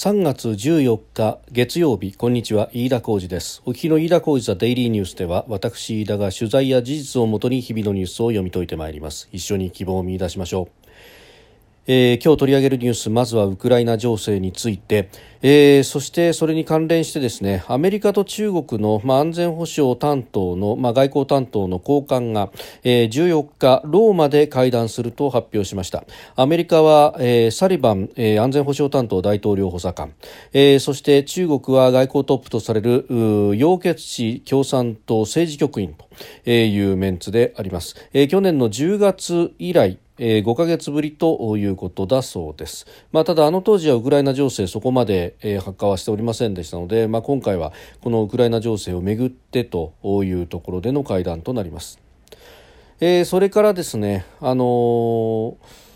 3月14日月曜日こんにちは。飯田浩二です。お聞きの飯田浩二ザデイリーニュースでは私飯田が取材や事実をもとに日々のニュースを読み解いてまいります。一緒に希望を見出しましょう。えー、今日取り上げるニュースまずはウクライナ情勢について、えー、そしてそれに関連してですねアメリカと中国の、まあ、安全保障担当の、まあ、外交担当の高官が、えー、14日ローマで会談すると発表しました。アメリカは、えー、サリバン、えー、安全保障担当大統領補佐官、えー、そして中国は外交トップとされる楊潔チ共産党政治局員と。いうメンツであります、えー、去年の10月以来えー、5ヶ月ぶりということだそうです。まあ、ただあの当時はウクライナ情勢そこまで、えー、発火はしておりませんでしたので、まあ、今回はこのウクライナ情勢をめぐってというところでの会談となります。えー、それからですね、あのー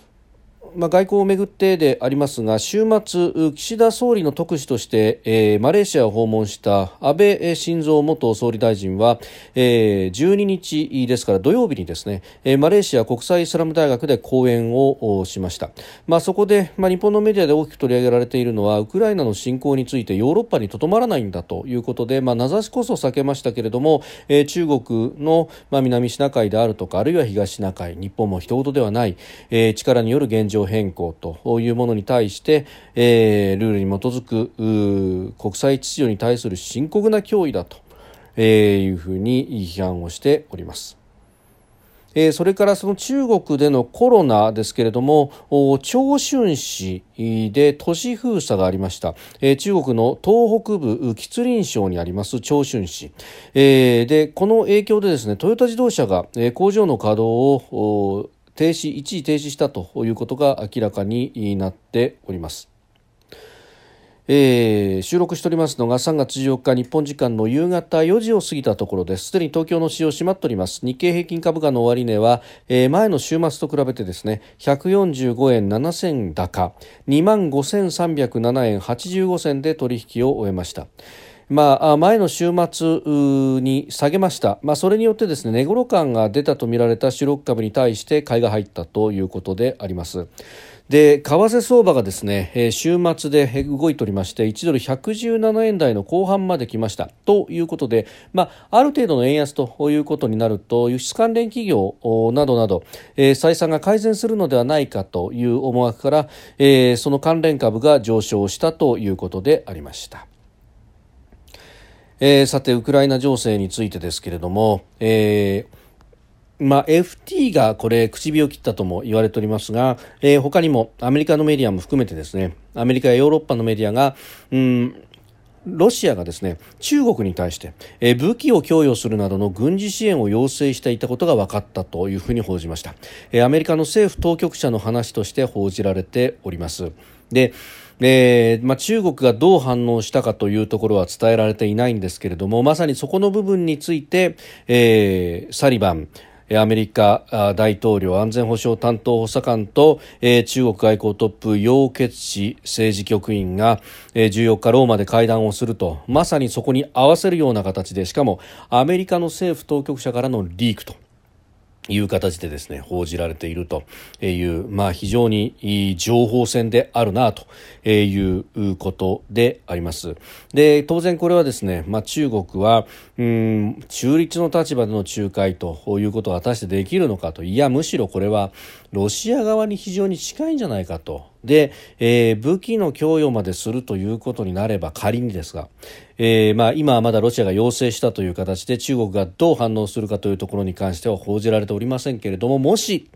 まあ、外交をめぐってでありますが週末、岸田総理の特使として、えー、マレーシアを訪問した安倍晋三元総理大臣は、えー、12日ですから土曜日にですね、えー、マレーシア国際イスラム大学で講演をしました、まあ、そこで、まあ、日本のメディアで大きく取り上げられているのはウクライナの侵攻についてヨーロッパにとどまらないんだということで、まあ、名指しこそ避けましたけれども、えー、中国の、まあ、南シナ海であるとかあるいは東シナ海日本も人事ではない、えー、力による現状変更というものに対して、えー、ルールに基づく国際秩序に対する深刻な脅威だと、えいうふうに批判をしております。えー、それからその中国でのコロナですけれども長春市で都市封鎖がありました、えー、中国の東北部吉林省にあります長春市、えー、でこの影響でですねトヨタ自動車が、工場の稼働を停止一時停止したということが明らかになっております。えー、収録しておりますのが3月14日日本時間の夕方4時を過ぎたところです。すでに東京の市場閉まっております。日経平均株価の終値は、えー、前の週末と比べてですね145円7銭高。2万5307円85銭で取引を終えました。まあ、前の週末に下げました、まあ、それによってですね値頃感が出たとみられた主力株に対して買いが入ったということであります。で為替相場がですね週末で動いておりまして1ドル117円台の後半まで来ましたということで、まあ、ある程度の円安ということになると輸出関連企業などなど、えー、採算が改善するのではないかという思惑から、えー、その関連株が上昇したということでありました。えー、さてウクライナ情勢についてですけれども、えーまあ、FT がこれ口火を切ったとも言われておりますが、えー、他にもアメリカのメディアも含めてですねアメリカやヨーロッパのメディアがうんロシアがですね中国に対して、えー、武器を供与するなどの軍事支援を要請していたことが分かったというふうに報じました、えー、アメリカの政府当局者の話として報じられております。でえーまあ、中国がどう反応したかというところは伝えられていないんですけれどもまさにそこの部分について、えー、サリバンアメリカ大統領安全保障担当補佐官と、えー、中国外交トップ楊潔チ政治局員が、えー、14日ローマで会談をするとまさにそこに合わせるような形でしかもアメリカの政府当局者からのリークと。いう形でですね報じられているという、まあ、非常に情報戦であるなということであります。で当然これはですね、まあ、中国はうん中立の立場での仲介ということが果たしてできるのかといやむしろこれはロシア側に非常に近いんじゃないかとで、えー、武器の供与までするということになれば仮にですが、えーまあ、今はまだロシアが要請したという形で中国がどう反応するかというところに関しては報じられておりませんけれどももし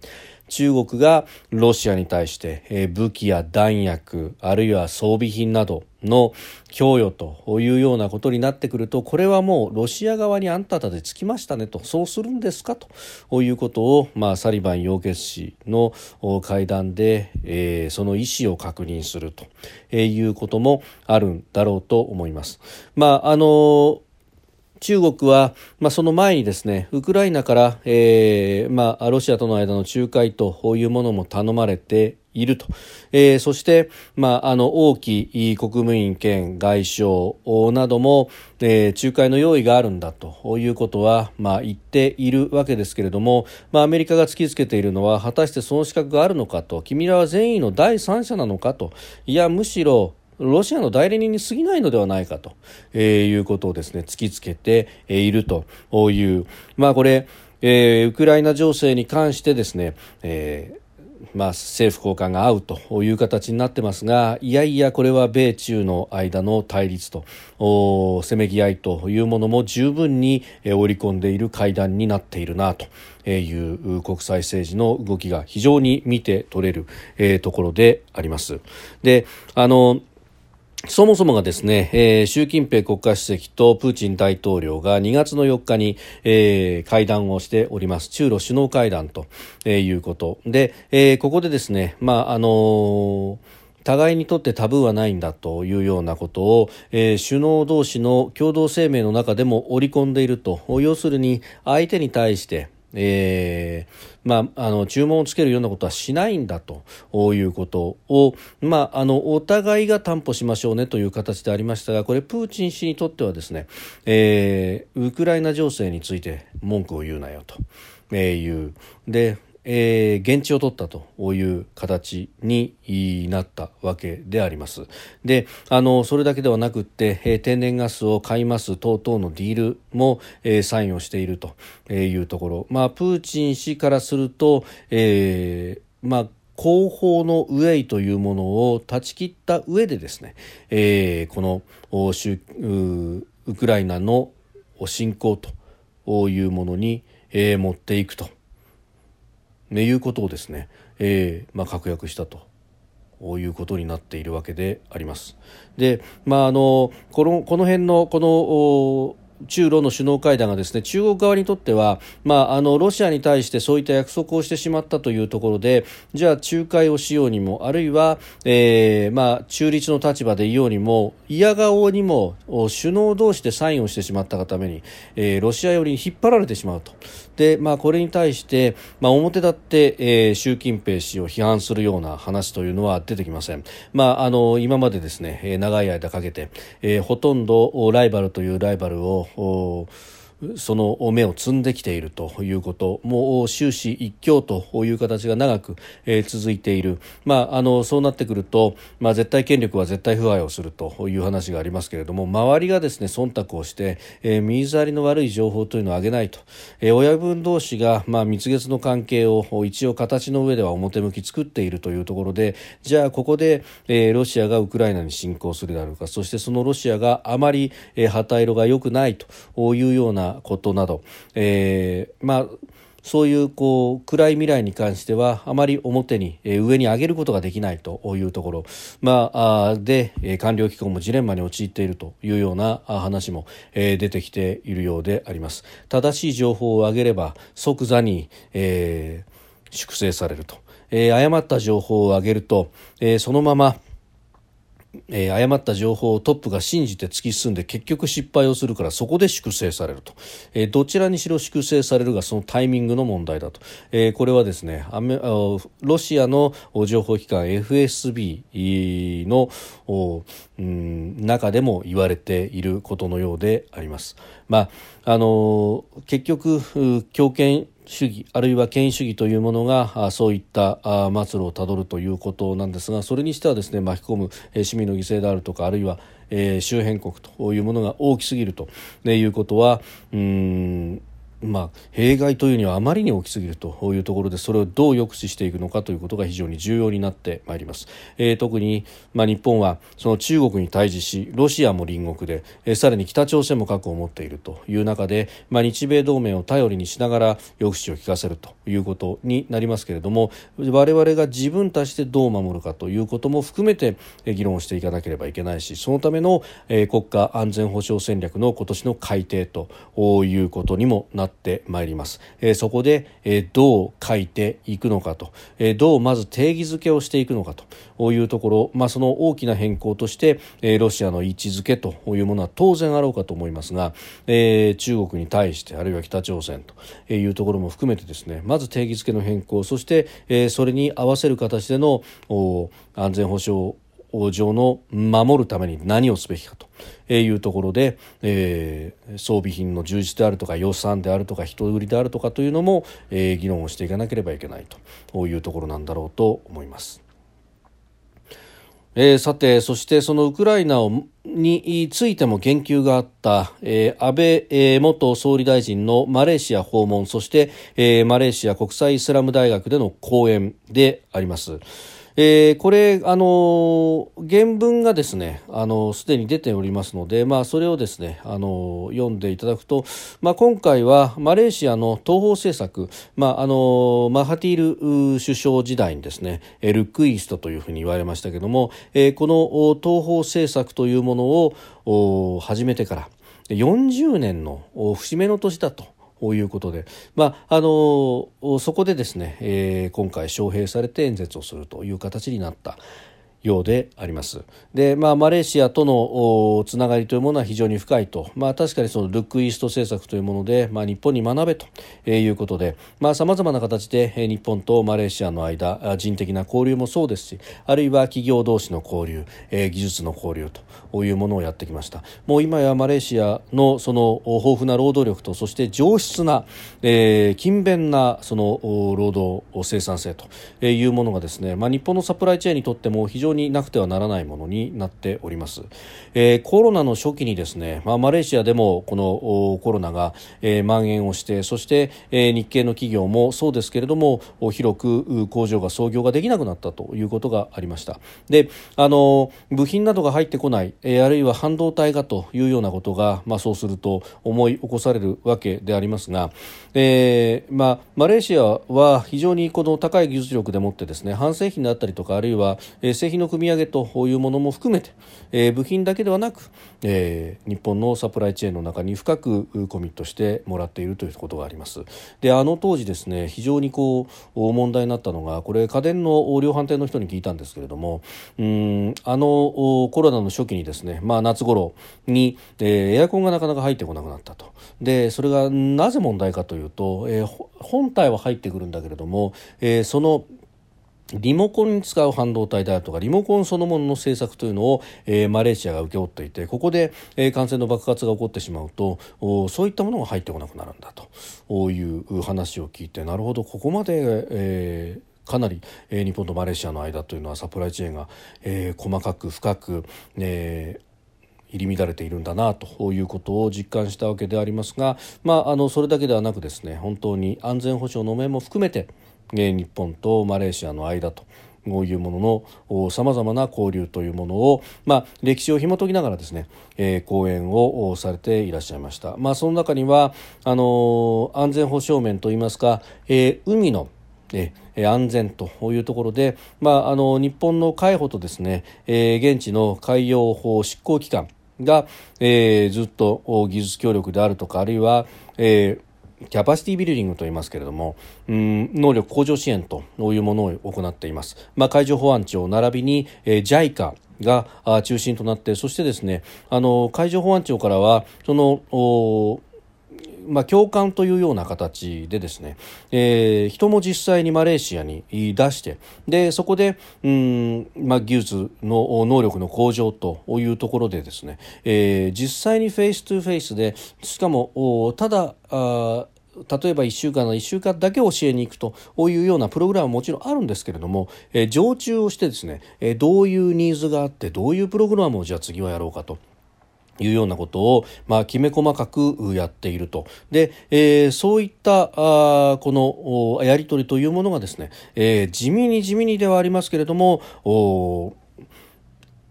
中国がロシアに対して、武器や弾薬あるいは装備品などの供与というようなことになってくるとこれはもうロシア側にあんたたでつきましたねとそうするんですかということを、まあ、サリバン楊潔氏の会談で、えー、その意思を確認するということもあるんだろうと思います。まああの中国は、まあ、その前にですねウクライナから、えーまあ、ロシアとの間の仲介というものも頼まれていると、えー、そして、まあ、あの王毅国務委員兼外相なども、えー、仲介の用意があるんだということは、まあ、言っているわけですけれども、まあ、アメリカが突きつけているのは果たしてその資格があるのかと君らは善意の第三者なのかと。いやむしろロシアの代理人に過ぎないのではないかと、えー、いうことをですね突きつけているという、まあ、これ、えー、ウクライナ情勢に関してですね、えーまあ、政府高官が会うという形になってますがいやいやこれは米中の間の対立とせめぎ合いというものも十分に織り込んでいる会談になっているなという国際政治の動きが非常に見て取れる、ところであります。であのそもそもがですね、えー、習近平国家主席とプーチン大統領が2月の4日に、えー、会談をしております。中ロ首脳会談と、えー、いうことで、えー、ここでですね、まあ、あのー互いにとってタブーはないんだというようなことを、えー、首脳同士の共同声明の中でも織り込んでいると要するに相手に対してえーまあ、あの注文をつけるようなことはしないんだということを、まあ、あのお互いが担保しましょうねという形でありましたがこれプーチン氏にとってはですね、えー、ウクライナ情勢について文句を言うなよと、えー、いう。でえー、現地を取ったという形になったわけであります。で、あのそれだけではなくって、えー、天然ガスを買います等々のディールも、えー、サインをしているというところ、まあプーチン氏からすると、えー、まあ後方のウェイというものを断ち切った上でですね、えー、このウクライナの侵攻というものに、えー、持っていくと、いうことをですね、えーまあ、確約したと。いうことになっているわけであります。で、まああのこのこの辺のこの中ロの首脳会談がですね中国側にとっては、まあ、あのロシアに対してそういった約束をしてしまったというところでじゃあ仲介をしようにもあるいは、えーまあ、中立の立場でいようにも嫌顔にも首脳同士でサインをしてしまったがために、えー、ロシア寄りに引っ張られてしまうと。で、まあ、これに対して、まあ、表立って、えー、習近平氏を批判するような話というのは出てきません、まあ、あの今までですね長い間かけて、えー、ほとんどライバルというライバルを然后その目を積んできているということもう終始一強という形が長く、続いている、まあ、あのそうなってくると、まあ、絶対権力は絶対腐敗をするという話がありますけれども周りがですね忖度をして、えー、右障りの悪い情報というのを上げないと、えー、親分同士が、まあ、蜜月の関係を一応形の上では表向き作っているというところでじゃあここで、えー、ロシアがウクライナに侵攻するであるかそしてそのロシアがあまり、えー、旗色が良くないというようなことなど、えー、まあそういうこう暗い未来に関してはあまり表に、え上に上げることができないというところ、まあ、で、え官僚機構もジレンマに陥っているというような話も、え出てきているようであります。正しい情報を上げれば即座に、えー、粛清されると、えー、誤った情報を上げると、えー、そのままえー、誤った情報をトップが信じて突き進んで結局失敗をするからそこで粛清されると、えー、どちらにしろ粛清されるがそのタイミングの問題だと、えー、これはですねアメロシアの情報機関 FSB のうん、中でも言われていることのようであります。まああの結局強権主義あるいは権威主義というものがそういった末路をたどるということなんですがそれにしてはですね巻き込む市民の犠牲であるとかあるいは周辺国というものが大きすぎるということはうんまあ、弊害というにはあまりに大きすぎるというところでそれをどう抑止していくのかということが非常に重要になってまいります、えー、特に、まあ、日本はその中国に対峙しロシアも隣国で、えー、さらに北朝鮮も核を持っているという中で、まあ、日米同盟を頼りにしながら抑止を効かせるということになりますけれども我々が自分たちでどう守るかということも含めて議論をしていかなければいけないしそのための、えー、国家安全保障戦略の今年の改定ということにもなってまいります、え、そこで、え、どう書いていくのかと、え、どうまず定義づけをしていくのかと。いうところ、まあ、その大きな変更として、え、ロシアの位置づけというものは当然あろうかと思いますが、え、中国に対してあるいは北朝鮮というところも含めてですねまず定義づけの変更そして、え、それに合わせる形での安全保障上の守るために何をすべきかというところで、えー、装備品の充実であるとか予算であるとか人売りであるとかというのも、えー、議論をしていかなければいけないというところなんだろうと思います。えー、さてそしてそのウクライナをについても言及があった、えー、安倍、えー、元総理大臣のマレーシア訪問そして、えー、マレーシア国際イスラム大学での講演であります。えー、これ、あの原文がですね、あのすでに出ておりますので、まあ、それをですね、あの読んでいただくと、まあ、今回はマレーシアの東方政策、まあ、あのマハティール首相時代にですね、ルックイーストというふうに言われましたけども、えー、この東方政策というものを始めてから40年の節目の年だと。ういうことで、まああのそこでですね、えー、今回招聘されて演説をするという形になった。ようであります。で、まあ、マレーシアとのつながりというものは非常に深いと、まあ、確かにそのルックイースト政策というもので、まあ、日本に学べということで、さまざ、まな形で日本とマレーシアの間、人的な交流もそうですし、あるいは企業同士の交流、技術の交流というものをやってきました。もう今やマレーシアのその豊富な労働力と、そして上質な、えー、勤勉なその労働生産性というものがですね、まあ、日本のサプライチェーンにとっても非常常になくてはならないものになっております、えー、コロナの初期にですね、まあ、マレーシアでもこのコロナが、えー、蔓延をしてそして、えー、日系の企業もそうですけれども広く工場が操業ができなくなったということがありました。であの部品などが入ってこない、えー、あるいは半導体がというようなことが、まあ、そうすると思い起こされるわけでありますが、えーまあ、マレーシアは非常にこの高い技術力でもってですね半製品であったりとかあるいは、えー、製品の組み上げというものも含めて、えー、部品だけではなく、えー、日本のサプライチェーンの中に深くコミットしてもらっているということがあります。であの当時ですね非常にこう問題になったのがこれ家電の量販店の人に聞いたんですけれどもうんあのコロナの初期にですね、まあ、夏頃に、えー、エアコンがなかなか入ってこなくなったと。でそれがなぜ問題かというと、えー、本体は入ってくるんだけれども、えー、そのリモコンに使う半導体であるとかリモコンそのものの政策というのを、えー、マレーシアが請け負っていてここで、えー、感染の爆発が起こってしまうとそういったものが入ってこなくなるんだという話を聞いてなるほどここまで、えー、かなり、えー、日本とマレーシアの間というのはサプライチェーンが、えー、細かく深く、えー入り乱れているんだなということを実感したわけでありますが、まあ、あのそれだけではなくですね本当に安全保障の面も含めて日本とマレーシアの間とこういうもののさまざまな交流というものを、まあ、歴史を紐解きながらですね、えー、講演をされていらっしゃいました。まあ、その中にはあの安全保障面といいますか、えー、海のえ安全というところで、まあ、あの日本の海保とですね、えー、現地の海洋法執行機関が、えー、ずっと技術協力であるとかあるいは、えーキャパシティビルディングと言いますけれども、うん、能力向上支援というものを行っています。まあ、海上保安庁並びに、えー、JICA が中心となってそしてですねあの海上保安庁からはそのまあ、共感というような形でですね、えー、人も実際にマレーシアに出してでそこでうん、まあ、技術の能力の向上というところでですね、えー、実際に face to face でしかもただあ例えば1週間の1週間だけ教えに行くというようなプログラムはもちろんあるんですけれども、えー、常駐をしてですね、えー、どういうニーズがあってどういうプログラムをじゃあ次はやろうかと。いうようなことを、まあ、きめ細かくやっていると。で、えー、そういったあこのやり取りというものがですね、えー、地味に地味にではありますけれども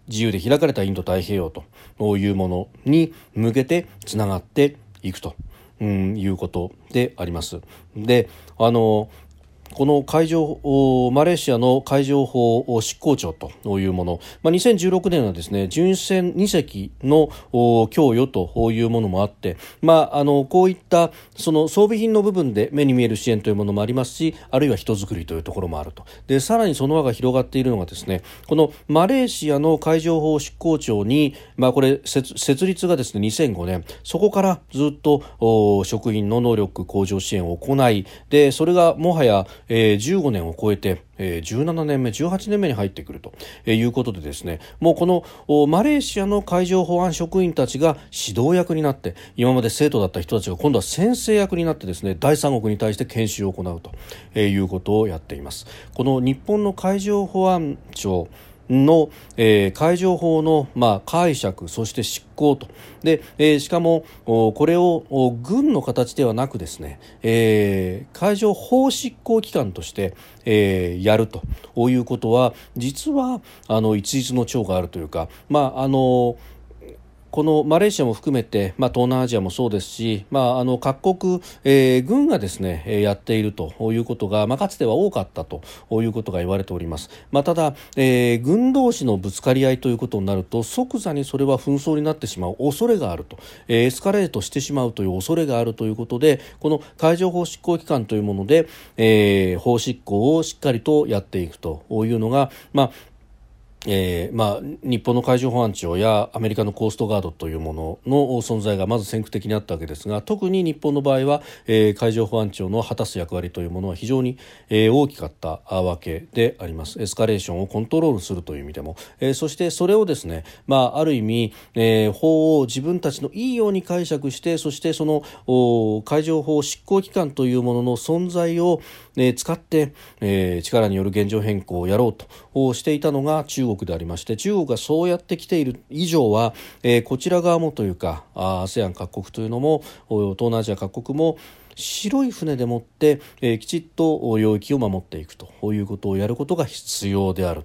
自由で開かれたインド太平洋というものに向けてつながっていくと。うん、いうことであります。で、あの、この海上マレーシアの海上法執行庁というもの、まあ、2016年はですね巡視船2隻の供与というものもあって、まあ、あのこういったその装備品の部分で目に見える支援というものもありますしあるいは人づくりというところもあると。でさらにその輪が広がっているのがですねこのマレーシアの海上法執行庁に、まあ、これ設立がですね2005年。そこからずっと職員の能力向上支援を行いでそれがもはやえー、15年を超えて、えー、17年目、18年目に入ってくると、えー、いうことでですね、もうこのマレーシアの海上保安職員たちが指導役になって、今まで生徒だった人たちが今度は先生役になってですね、第三国に対して研修を行うと、えー、いうことをやっています。この日本の海上保安庁の、えー、海上法の、まあ、解釈そして執行と。で、えー、しかもこれを軍の形ではなくですね、えー、海上法執行機関として、えー、やると。いうことは実はあの一律の長があるというか、まああのこのマレーシアも含めて、まあ、東南アジアもそうですし、まあ、あの各国、えー、軍がですね、やっているということが、まあ、かつては多かったということが言われております。まあ、ただ、えー、軍同士のぶつかり合いということになると即座にそれは紛争になってしまう恐れがあると、えー、エスカレートしてしまうという恐れがあるということでこの海上法執行機関というもので、えー、法執行をしっかりとやっていくというのが、まあえーまあ、日本の海上保安庁やアメリカのコーストガードというものの存在がまず先駆的にあったわけですが特に日本の場合は、えー、海上保安庁の果たす役割というものは非常に、えー、大きかったわけであります。エスカレーションをコントロールするという意味でも、えー、そしてそれをですね、まあ、ある意味、えー、法を自分たちのいいように解釈してそしてそのお海上法執行機関というものの存在を、えー、使って、えー、力による現状変更をやろうとしていたのが中国でありまして中国がそうやってきている以上は、えー、こちら側もというか ASEAN 各国というのも東南アジア各国も白い船でもって、えー、きちっと領域を守っていくということをやることが必要である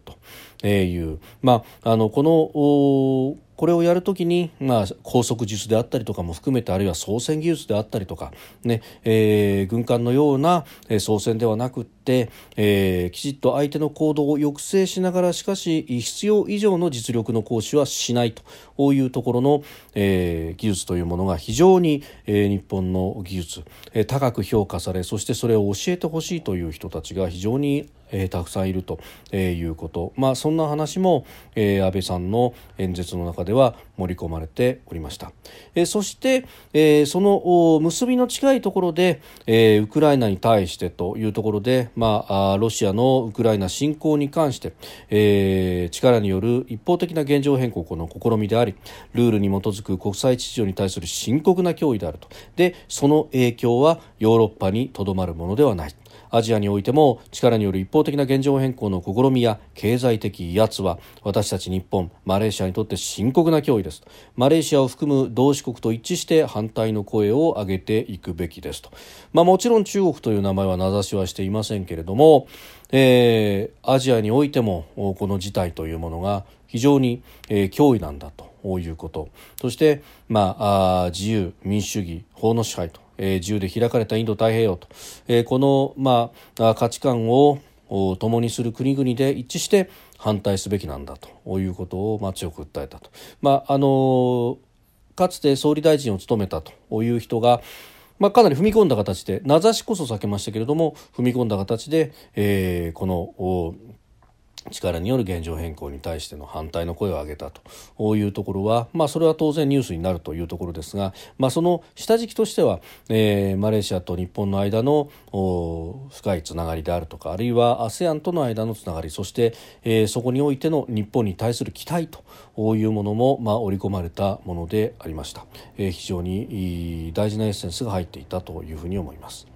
という、まあ、あのこのこれをやるときに、まあ、高速術であったりとかも含めてあるいは操船技術であったりとか、ねえー、軍艦のような操船ではなくって、えー、きちっと相手の行動を抑制しながらしかし必要以上の実力の行使はしないというところの、えー、技術というものが非常に、えー、日本の技術、えー、高く評価されそしてそれを教えてほしいという人たちが非常にえー、たくさんいると、えー、いうこと、まあ、そんな話も、えー、安倍さんの演説の中では盛り込まれておりました、え、そして、え、その結びの近いところで、え、ウクライナに対してというところで、まあ、ロシアのウクライナ侵攻に関して、え、力による一方的な現状変更の試みでありルールに基づく国際秩序に対する深刻な脅威であると。でその影響はヨーロッパにとどまるものではない。アジアにおいても力による一方的な現状変更の試みや経済的威圧は私たち日本マレーシアにとって深刻な脅威ですマレーシアを含む同志国と一致して反対の声を上げていくべきですと、まあ、もちろん中国という名前は名指しはしていませんけれども、えー、アジアにおいてもこの事態というものが非常に、えー、脅威なんだということ。そして、まあ、あ自由民主主義法の支配とえ、自由で開かれたインド太平洋と、え、この、まあ、価値観を共にする国々で一致して反対すべきなんだと。いうことを、まあ、強く訴えたと。まああのかつて総理大臣を務めたと。いう人が、まあ、かなり踏み込んだ形で名指しこそ避けましたけれども踏み込んだ形で、えー、この力による現状変更に対しての反対の声を上げたというところは、まあ、それは当然ニュースになるというところですが、まあ、その下敷きとしては、えー、マレーシアと日本の間の深いつながりであるとかあるいは ASEAN との間のつながりそして、えー、そこにおいての日本に対する期待というものも、まあ、織り込まれたものでありました、えー、非常に大事なエッセンスが入っていたというふうに思います。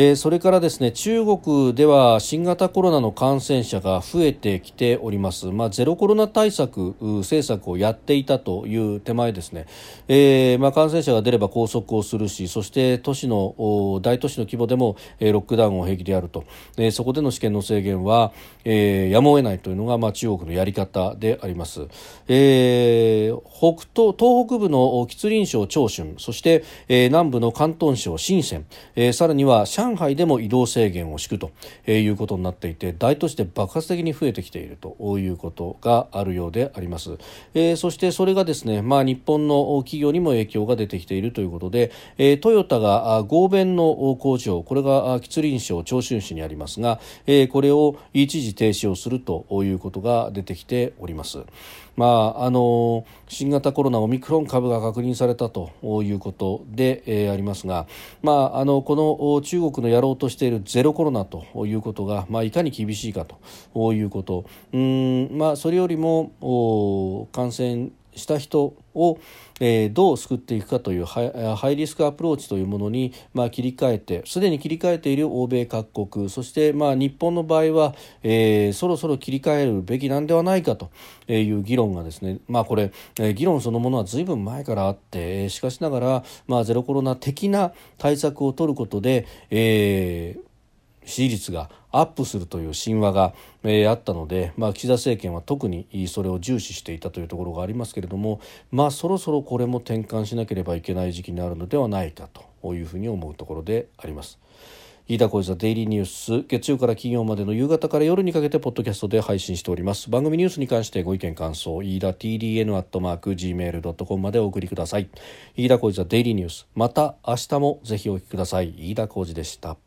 えー、それからですね中国では新型コロナの感染者が増えてきております、まあ、ゼロコロナ対策政策をやっていたという手前ですね、えー、まあ、感染者が出れば拘束をするしそして都市の大都市の規模でも、えー、ロックダウンを平気でやると、えそこでの試験の制限は、えやむを得ないというのが、まあ、中国のやり方であります、え北東東北部の吉林省長春そして、え南部の広東省深セン、えさらには上上海でも移動制限を敷くということになっていて大都市で爆発的に増えてきているということがあるようであります、えー、そしてそれがですね、まあ、日本の企業にも影響が出てきているということで、えー、トヨタが合弁の工場これが吉林省長春市にありますが、えー、これを一時停止をするということが出てきております。まあ、あの新型コロナオミクロン株が確認されたということで、えー、ありますが、まあ、あのこの中国のやろうとしているゼロコロナということが、まあ、いかに厳しいかということ。うん、まあ、それよりも感染した人を、えー、どう救っていくかというハイリスクアプローチというものに、まあ、切り替えてすでに切り替えている欧米各国そして、まあ、日本の場合は、えー、そろそろ切り替えるべきなんではないかという議論がですね、まあ、これ、えー、議論そのものはずいぶん前からあってしかしながら、まあ、ゼロコロナ的な対策を取ることで、えー、支持率がアップするという神話が、えー、あったので、まあ、岸田政権は特にそれを重視していたというところがありますけれども、まあ、そろそろこれも転換しなければいけない時期になるのではないかというふうに思うところであります。飯田浩司ザデイリーニュース月曜から金曜までの夕方から夜にかけてポッドキャストで配信しております。番組ニュースに関してご意見感想飯田 TDN アットマーク Gmail.com までお送りください。飯田浩司ザデイリーニュース。また明日もぜひお聞きください。飯田浩司でした。